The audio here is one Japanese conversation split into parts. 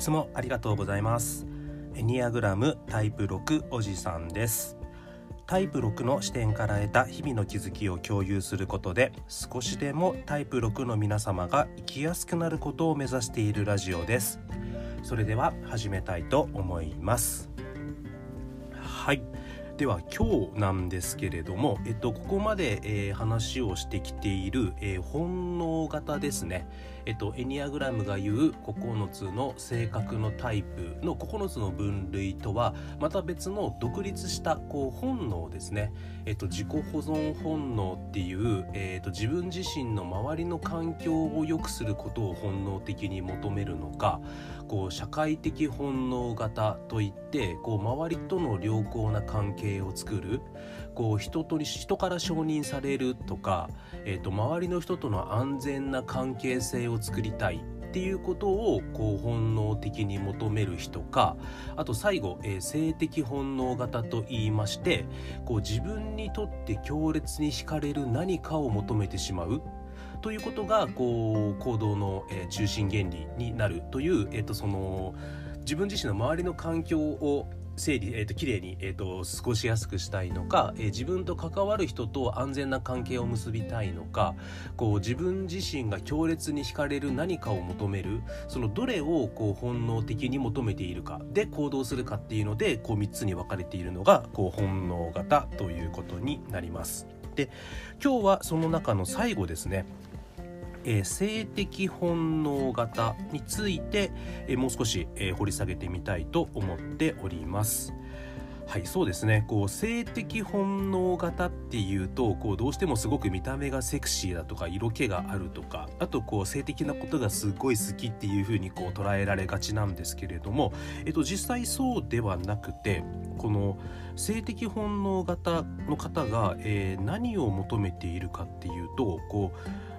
つもありがとうございます。エニアグラムタイプ6おじさんです。タイプ6の視点から得た日々の気づきを共有することで少しでもタイプ6の皆様が生きやすくなることを目指しているラジオです。それでは始めたいと思います。はい。では今日なんですけれども、えっと、ここまで、えー、話をしてきている、えー、本能型ですね、えっと、エニアグラムが言う9つの性格のタイプの9つの分類とはまた別の独立したこう本能ですね、えっと、自己保存本能っていう、えっと、自分自身の周りの環境を良くすることを本能的に求めるのかこう社会的本能型といってこう周りとの良好な関係を作る。こう人と人から承認されるとか、えーと、周りの人との安全な関係性を作りたいっていうことをこう本能的に求める人かあと最後、えー、性的本能型と言いましてこう自分にとって強烈に惹かれる何かを求めてしまう。ということがこう行動の、えー、中心原理になるという、えーと、その自分自身の周りの環境を整理、えーと、綺麗に、えーと、過ごしやすくしたいのか、えー、自分と関わる人と安全な関係を結びたいのかこう自分自身が強烈に惹かれる何かを求めるそのどれをこう本能的に求めているかで行動するかっていうのでこう3つに分かれているのがこう本能型ということになります。で今日はその中の最後ですねえー、性的本能型について、えー、もう少し、えー、掘り下げてみたいと思っております。はいそうですねこう性的本能型っていうとこうどうしてもすごく見た目がセクシーだとか色気があるとかあとこう性的なことがすごい好きっていう風にこう捉えられがちなんですけれども、えっと、実際そうではなくてこの性的本能型の方が、えー、何を求めているかっていうとこう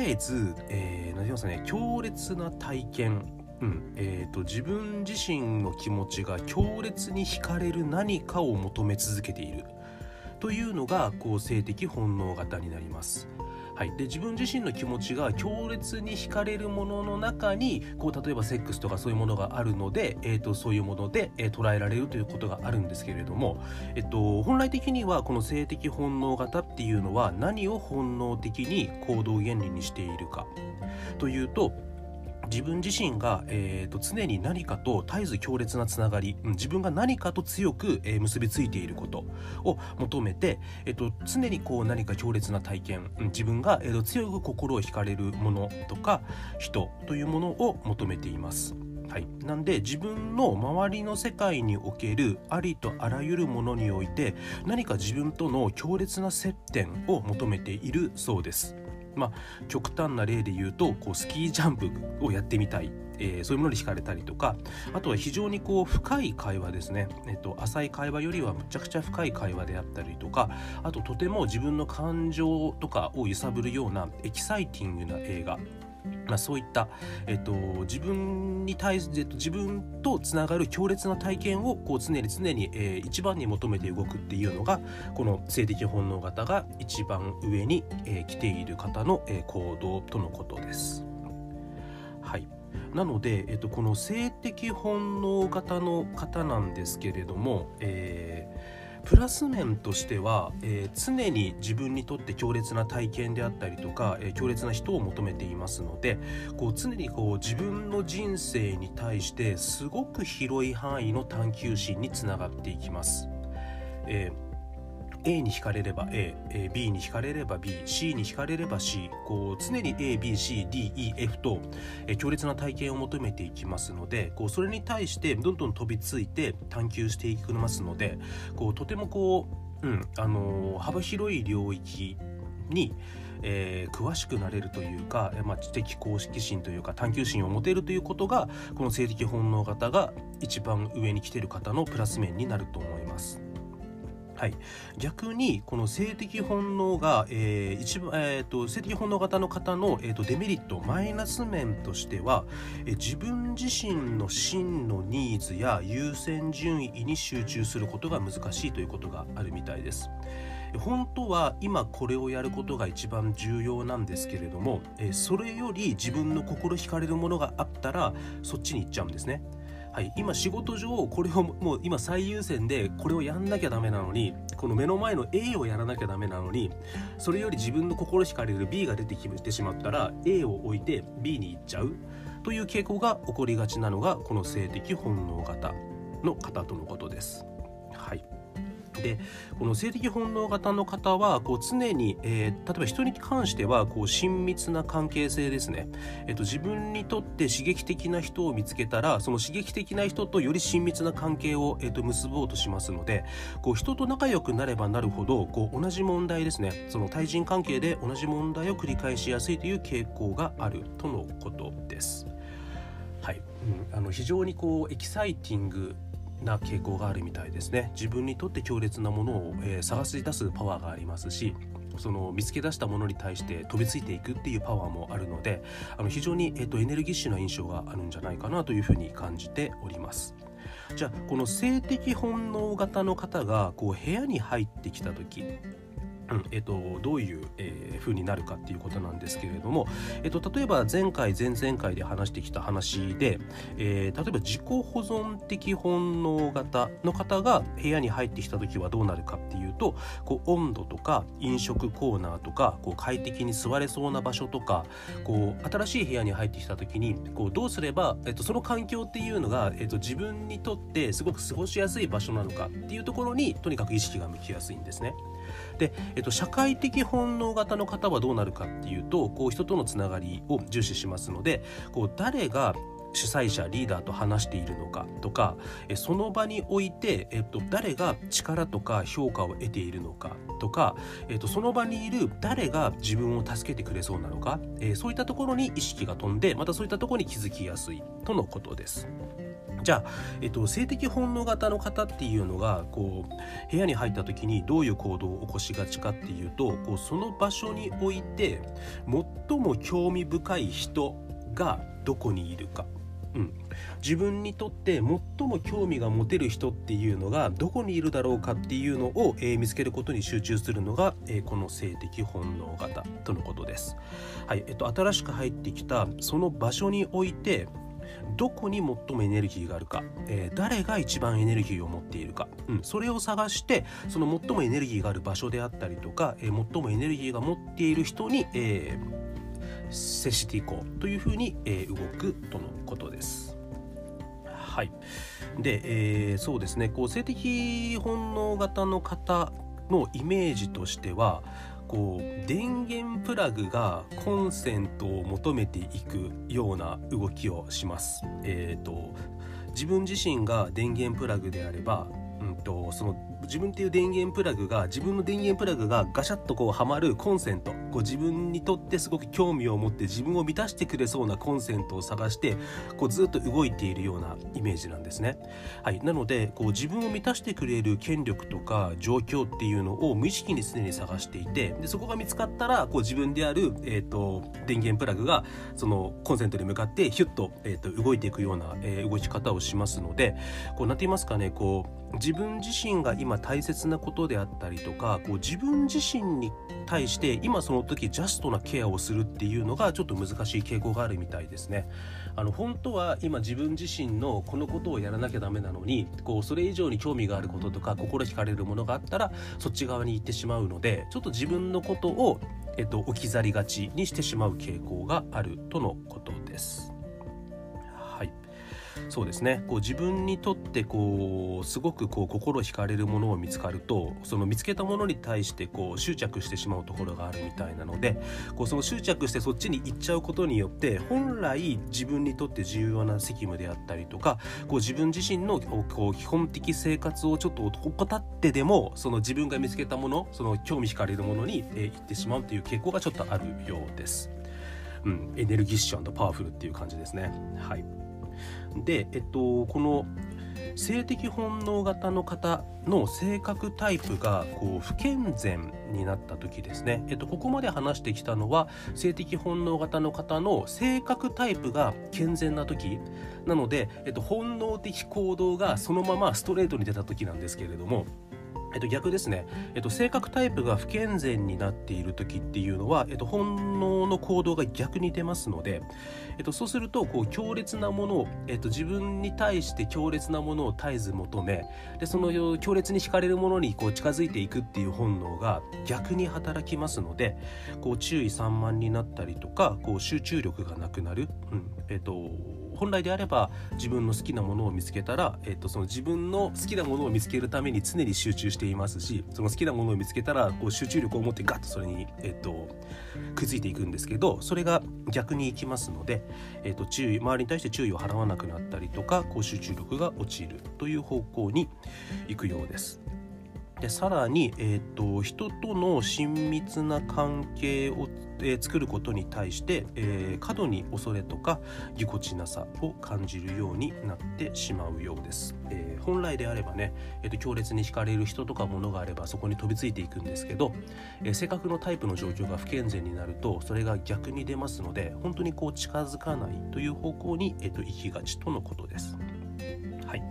えず、えー、何て言いますかね。強烈な体験。うん。えーと、自分自身の気持ちが強烈に惹かれる何かを求め続けている。というのがこう性的本能型になります。はい、で自分自身の気持ちが強烈に惹かれるものの中にこう例えばセックスとかそういうものがあるので、えーと、そういうもので、えー、捉えられるということがあるんですけれども、えっと、本来的にはこの性的本能型っていうのは何を本能的に行動原理にしているかというと自分自身が、えーと、常に何かと絶えず強烈なつながり、うん、自分が何かと強く、えー、結びついていることを求めて、えーと、常にこう何か強烈な体験、うん、自分が、えーと、強く心を惹かれるものとか人というものを求めています。はい、なんで自分の周りの世界におけるありとあらゆるものにおいて何か自分との強烈な接点を求めているそうです。まあ、極端な例で言うとこうスキージャンプをやってみたい、えー、そういうものに惹かれたりとかあとは非常にこう深い会話ですね、えっと、浅い会話よりはむちゃくちゃ深い会話であったりとかあととても自分の感情とかを揺さぶるようなエキサイティングな映画まあ、そういった、えっと、自分に対して、えっと、自分とつながる強烈な体験をこう常に常に、えー、一番に求めて動くっていうのがこの性的本能型が一番上に、えー、来ている方の、えー、行動とのことです。はいなので、えっと、この性的本能型の方なんですけれども、えープラス面としては、えー、常に自分にとって強烈な体験であったりとか、えー、強烈な人を求めていますのでこう常にこう自分の人生に対してすごく広い範囲の探求心につながっていきます。えー A に惹かれれば A、B に惹かれれば B、C に惹かれれば C、こう常に A、B、C、D、E、F と、強烈な体験を求めていきますので、こうそれに対してどんどん飛びついて探求していきますので、こうとてもこう、うん、あのー、幅広い領域に、えー、詳しくなれるというか、まあ、知的公式心というか探求心を持てるということがこの性的本能型が一番上に来てる方のプラス面になると思います。はい、逆にこの性的本能が、えー一番えーと、性的本能型の方の、えーと、デメリットマイナス面としては、えー、自分自身の真のニーズや優先順位に集中することが難しいということがあるみたいです。本当は今これをやることが一番重要なんですけれども、それより自分の心惹かれるものがあったらそっちに行っちゃうんですね。はい、今仕事上これをもう今最優先でこれをやんなきゃダメなのにこの目の前の A をやらなきゃダメなのにそれより自分の心惹かれる B が出てきてしまったら A を置いて B に行っちゃうという傾向が起こりがちなのがこの性的本能型の方とのことです。はいでこの性的本能型の方はこう常に、えー、例えば人に関してはこう親密な関係性ですね、えーと、自分にとって刺激的な人を見つけたらその刺激的な人とより親密な関係を、えーと、結ぼうとしますのでこう人と仲良くなればなるほどこう同じ問題ですね。その対人関係で同じ問題を繰り返しやすいという傾向があるとのことです。はい、うん、あの非常にこうエキサイティングな傾向があるみたいですね。自分にとって強烈なものを、えー、探し出すパワーがありますしその見つけ出したものに対して飛びついていくっていうパワーもあるのであの非常に、えーと、エネルギッシュな印象があるんじゃないかなというふうに感じております。じゃあこの性的本能型の方がこう部屋に入ってきた時うんえっと、どういう、えー、風になるかっていうことなんですけれども、えっと、例えば前回前々回で話してきた話で、えー、例えば自己保存的本能型の方が部屋に入ってきた時はどうなるかっていうとこう温度とか飲食コーナーとかこう快適に座れそうな場所とかこう新しい部屋に入ってきた時にこうどうすれば、えっと、その環境っていうのが、えっと、自分にとってすごく過ごしやすい場所なのかっていうところにとにかく意識が向きやすいんですね。で、えっと、社会的本能型の方はどうなるかっていうとこう人とのつながりを重視しますのでこう誰が主催者リーダーと話しているのかとかその場において、えっと、誰が力とか評価を得ているのかとか、えっと、その場にいる誰が自分を助けてくれそうなのか、えそういったところに意識が飛んでまたそういったところに気づきやすいとのことです。じゃあ、えっと、性的本能型の方っていうのがこう部屋に入った時にどういう行動を起こしがちかっていうとこうその場所において最も興味深い人がどこにいるか。うん、自分にとって最も興味が持てる人っていうのがどこにいるだろうかっていうのを、えー、見つけることに集中するのが、えー、この性的本能型とのことです。はいえっと、新しく入ってきたその場所においてどこに最もエネルギーがあるか、えー、誰が一番エネルギーを持っているか、うん、それを探してその最もエネルギーがある場所であったりとか、えー、最もエネルギーが持っている人に、えー、接していこうというふうに、え動くとのことです。はい、で、えそうですね。こう性的本能型の方のイメージとしてはこう電源プラグがコンセントを求めていくような動きをします。えーと、自分自身が電源プラグであれば、うんとその自分っていう電源プラグが自分の電源プラグがガシャッとこうはまるコンセントこう自分にとってすごく興味を持って自分を満たしてくれそうなコンセントを探してこうずっと動いているようなイメージなんですね。はい、なのでこう自分を満たしてくれる権力とか状況っていうのを無意識に常に探していてでそこが見つかったらこう自分である、えーと、電源プラグがそのコンセントに向かってヒュッと,、えーと、動いていくような、えー、動き方をしますのでこうなっていますかねこう自分自身が今大切なことであったりとかこう自分自身に対して今その時ジャストなケアをするっていうのがちょっと難しい傾向があるみたいですね。あの本当は今自分自身のこのことをやらなきゃダメなのにこうそれ以上に興味があることとか心惹かれるものがあったらそっち側に行ってしまうのでちょっと自分のことを、えっと、置き去りがちにしてしまう傾向があるとのことです。そうですねこう自分にとってこうすごくこう心惹かれるものを見つかるとその見つけたものに対してこう執着してしまうところがあるみたいなのでこうその執着してそっちに行っちゃうことによって本来自分にとって重要な責務であったりとかこう自分自身のこう基本的生活をちょっと怠ってでもその自分が見つけたものその興味惹かれるものに、えー、行ってしまうという傾向がちょっとあるようです。うん、エネルギッシュパワフルっていう感じですね。はい。で、えっと、この性的本能型の方の性格タイプがこう不健全になった時ですね、えっと、ここまで話してきたのは性的本能型の方の性格タイプが健全な時なので、えっと、本能的行動がそのままストレートに出た時なんですけれどもえっと、逆ですね、えっと、性格タイプが不健全になっている時っていうのは、えっと、本能の行動が逆に出ますので、えっと、そうするとこう強烈なものを、えっと、自分に対して強烈なものを絶えず求めでその強烈に惹かれるものにこう近づいていくっていう本能が逆に働きますのでこう注意散漫になったりとかこう集中力がなくなる、うん。えっと本来であれば自分の好きなものを見つけたら、えっと、その自分の好きなものを見つけるために常に集中していますしその好きなものを見つけたらこう集中力を持ってガッとそれに、えっと、くっついていくんですけどそれが逆にいきますので、えっと、注意周りに対して注意を払わなくなったりとかこう集中力が落ちるという方向にいくようです。でさらに、えーと、人との親密な関係を、えー、作ることに対して、えー、過度に恐れとかぎこちなさを感じるようになってしまうようです、えー、本来であればね、えーと、強烈に惹かれる人とかものがあればそこに飛びついていくんですけど、えー、性格のタイプの状況が不健全になるとそれが逆に出ますので本当にこう近づかないという方向に、えーと行きがちとのことです。はい。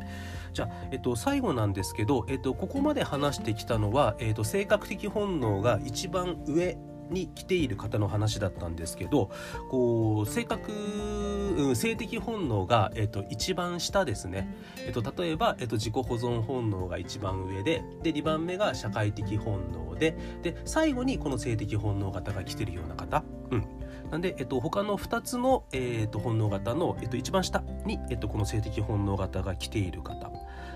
じゃあ、えっと、最後なんですけど、えっと、ここまで話してきたのは、えっと、性格的本能が一番上に来ている方の話だったんですけどこう性格、うん、性的本能が、えっと、一番下ですね、えっと、例えば、えっと、自己保存本能が一番上でで2番目が社会的本能でで最後にこの性的本能型が来てるような方、うん、なんで、えっと、他の2つの、えっと、本能型の、えっと、一番下に、えっと、この性的本能型が来ている方。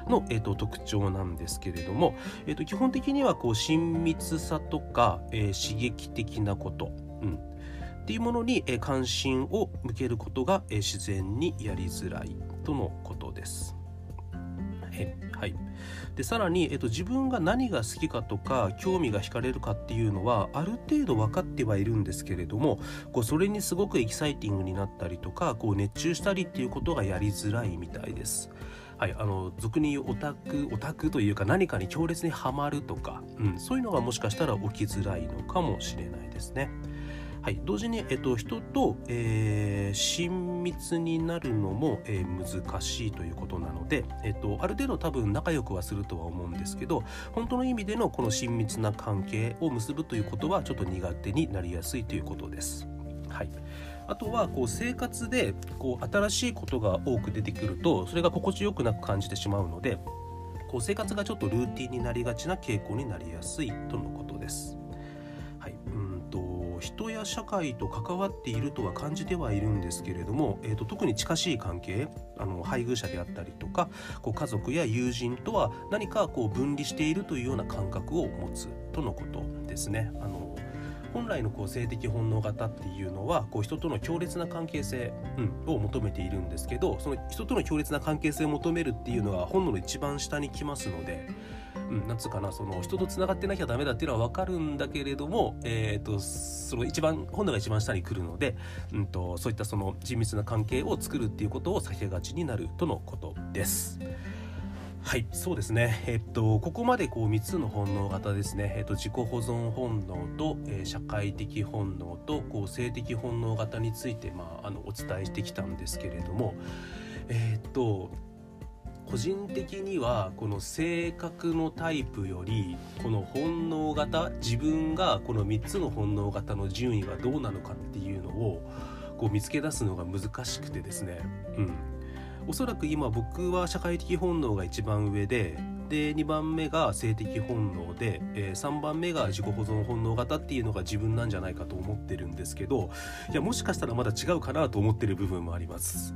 の、えーと、特徴なんですけれども、えーと、基本的にはこう親密さとか、えー、刺激的なこと、うん、っていうものに、えー、関心を向けることが、えー、自然にやりづらいとのことです。はい、でさらに、えっと、自分が何が好きかとか興味が惹かれるかっていうのはある程度分かってはいるんですけれどもこうそれにすごくエキサイティングになったりとかこう熱中したりっていうことがやりづらいみたいです。はい、あの俗に言うオタクオタクというか何かに強烈にはまるとか、うん、そういうのがもしかしたら起きづらいのかもしれないですね。はい、同時に、えっと、人と、えー、親密になるのも、えー、難しいということなので、えっと、ある程度多分仲良くはするとは思うんですけど本当の意味でのこの親密な関係を結ぶということはちょっと苦手になりやすいということです。はいあとはこう生活でこう新しいことが多く出てくるとそれが心地よくなく感じてしまうのでこう生活がちょっとルーティンになりがちな傾向になりやすいとのことです。はい、うんと人や社会と関わっているとは感じてはいるんですけれども、えーと、特に近しい関係あの配偶者であったりとかこう家族や友人とは何かこう分離しているというような感覚を持つとのことですね。あの本来のこう性的本能型っていうのはこう人との強烈な関係性、うん、を求めているんですけどその人との強烈な関係性を求めるっていうのは本能の一番下に来ますので。うん、なんつうかなその人とつながってなきゃダメだっていうのは分かるんだけれども、えーと、その一番本能が一番下に来るので、うんとそういったその親密な関係を作るっていうことを避けがちになるとのことです。はいそうですね。えっとここまでこう3つの本能型ですね、えっと、自己保存本能と、えー、社会的本能とこう性的本能型について、まあ、あのお伝えしてきたんですけれどもえっと個人的にはこの性格のタイプよりこの本能型自分がこの3つの本能型の順位がどうなのかっていうのをこう見つけ出すのが難しくてですね、うん、おそらく今僕は社会的本能が一番上でで2番目が性的本能で、えー、3番目が自己保存本能型っていうのが自分なんじゃないかと思ってるんですけどいやもしかしたらまだ違うかなと思ってる部分もあります。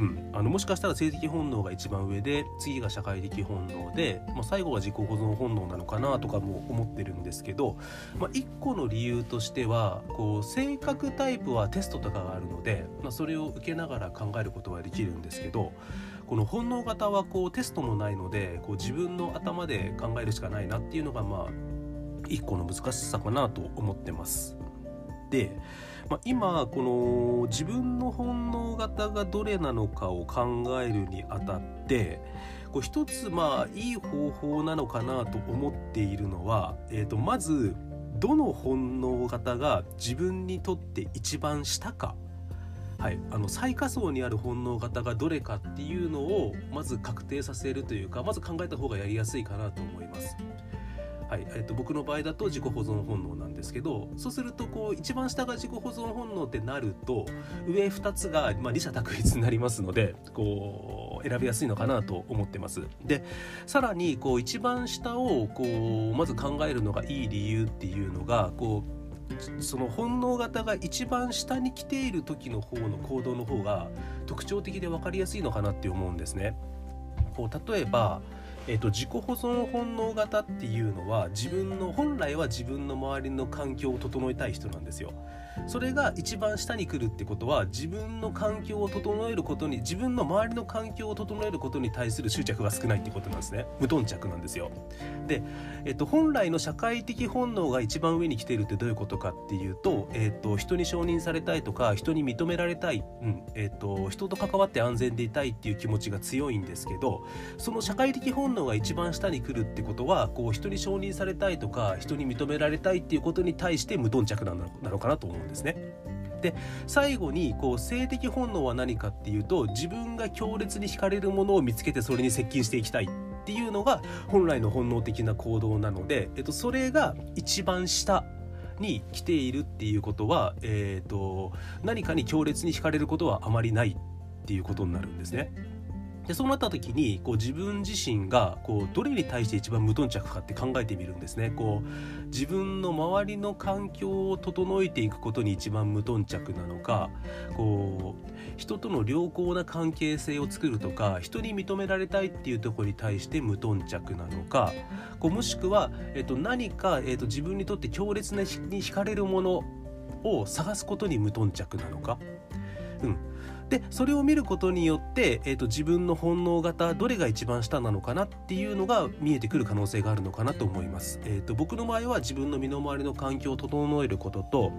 うん、あのもしかしたら性的本能が一番上で次が社会的本能で、まあ、最後は自己保存本能なのかなとかも思ってるんですけど、まあ、1個の理由としてはこう性格タイプはテストとかがあるので、まあ、それを受けながら考えることはできるんですけどこの本能型はこうテストもないのでこう自分の頭で考えるしかないなっていうのがまあ一個の難しさかなと思ってます。で、まあ、今この自分の本能型がどれなのかを考えるにあたってこう一つまあいい方法なのかなと思っているのは、えー、とまずどの本能型が自分にとって一番下かはい、あの最下層にある本能型がどれかっていうのをまず確定させるというかまず考えた方がやりやすいかなと思います。はいえー、と僕の場合だと自己保存本能なんですけどそうするとこう一番下が自己保存本能ってなると上2つが、まあ、二者択一になりますのでこう選びやすいのかなと思ってます。でさらにこう一番下をこうまず考えるのがいい理由っていうのがこうその本能型が一番下に来ている時の方の行動の方が特徴的で分かりやすいのかなって思うんですね。こう例えばえーと、自己保存本能型っていうのは自分の本来は自分の周りの環境を整えたい人なんですよ。それが一番下に来るってことは自分の環境を整えることに自分の周りの環境を整えることに対する執着が少ないってことなんですね。無頓着なんですよ。で、えっと、本来の社会的本能が一番上に来ているってどういうことかっていうと、えっと、人に承認されたいとか人に認められたい、うんえっと、人と関わって安全でいたいっていう気持ちが強いんですけどその社会的本能が一番下に来るってことはこう人に承認されたいとか人に認められたいっていうことに対して無頓着なのかなと思うんですですね。で最後にこう性的本能は何かっていうと自分が強烈に惹かれるものを見つけてそれに接近していきたいっていうのが本来の本能的な行動なので、えっと、それが一番下に来ているっていうことは、えーと何かに強烈に惹かれることはあまりないっていうことになるんですね。でそうなった時にこう自分自身がこうどれに対して一番無頓着かって考えてみるんですね。こう自分の周りの環境を整えていくことに一番無頓着なのかこう人との良好な関係性を作るとか人に認められたいっていうところに対して無頓着なのかこうもしくは、えっと、何か、えっと、自分にとって強烈に惹かれるものを探すことに無頓着なのか、うん、でそれを見ることによって、えーと、自分の本能型どれが一番下なのかなっていうのが見えてくる可能性があるのかなと思います。えーと、僕の場合は自分の身の回りの環境を整えることと,、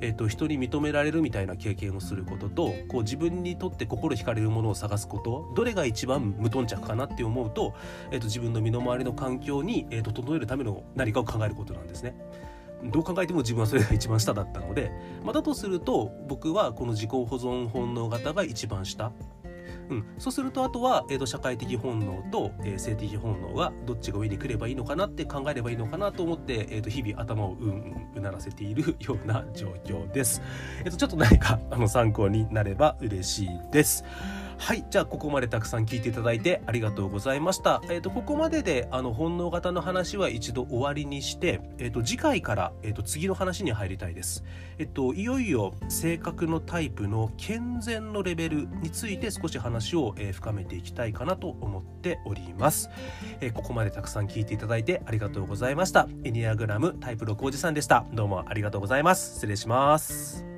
えーと、人に認められるみたいな経験をすることとこう自分にとって心惹かれるものを探すことどれが一番無頓着かなって思うと,、えー、と自分の身の回りの環境に、えー、と整えるための何かを考えることなんですね。どう考えても自分はそれが一番下だったので、ま、だとすると僕はこの自己保存本能型が一番下うん、そうするとあとは、えーと、社会的本能と、えー、性的本能がどっちが上に来ればいいのかなって考えればいいのかなと思って、えーと、日々頭をうんうんうならせているような状況です。えーとちょっと何かあの参考になれば嬉しいです。はいじゃあここまでたくさん聞いていただいてありがとうございました。えっ、ー、とここまでであの本能型の話は一度終わりにしてえっ、ー、と次回からえっ、ー、と次の話に入りたいです。えっといよいよ性格のタイプの健全のレベルについて少し話を、え深めていきたいかなと思っております、えここまでたくさん聞いていただいてありがとうございました。エニアグラムタイプ6おじさんでした。どうもありがとうございます。失礼します。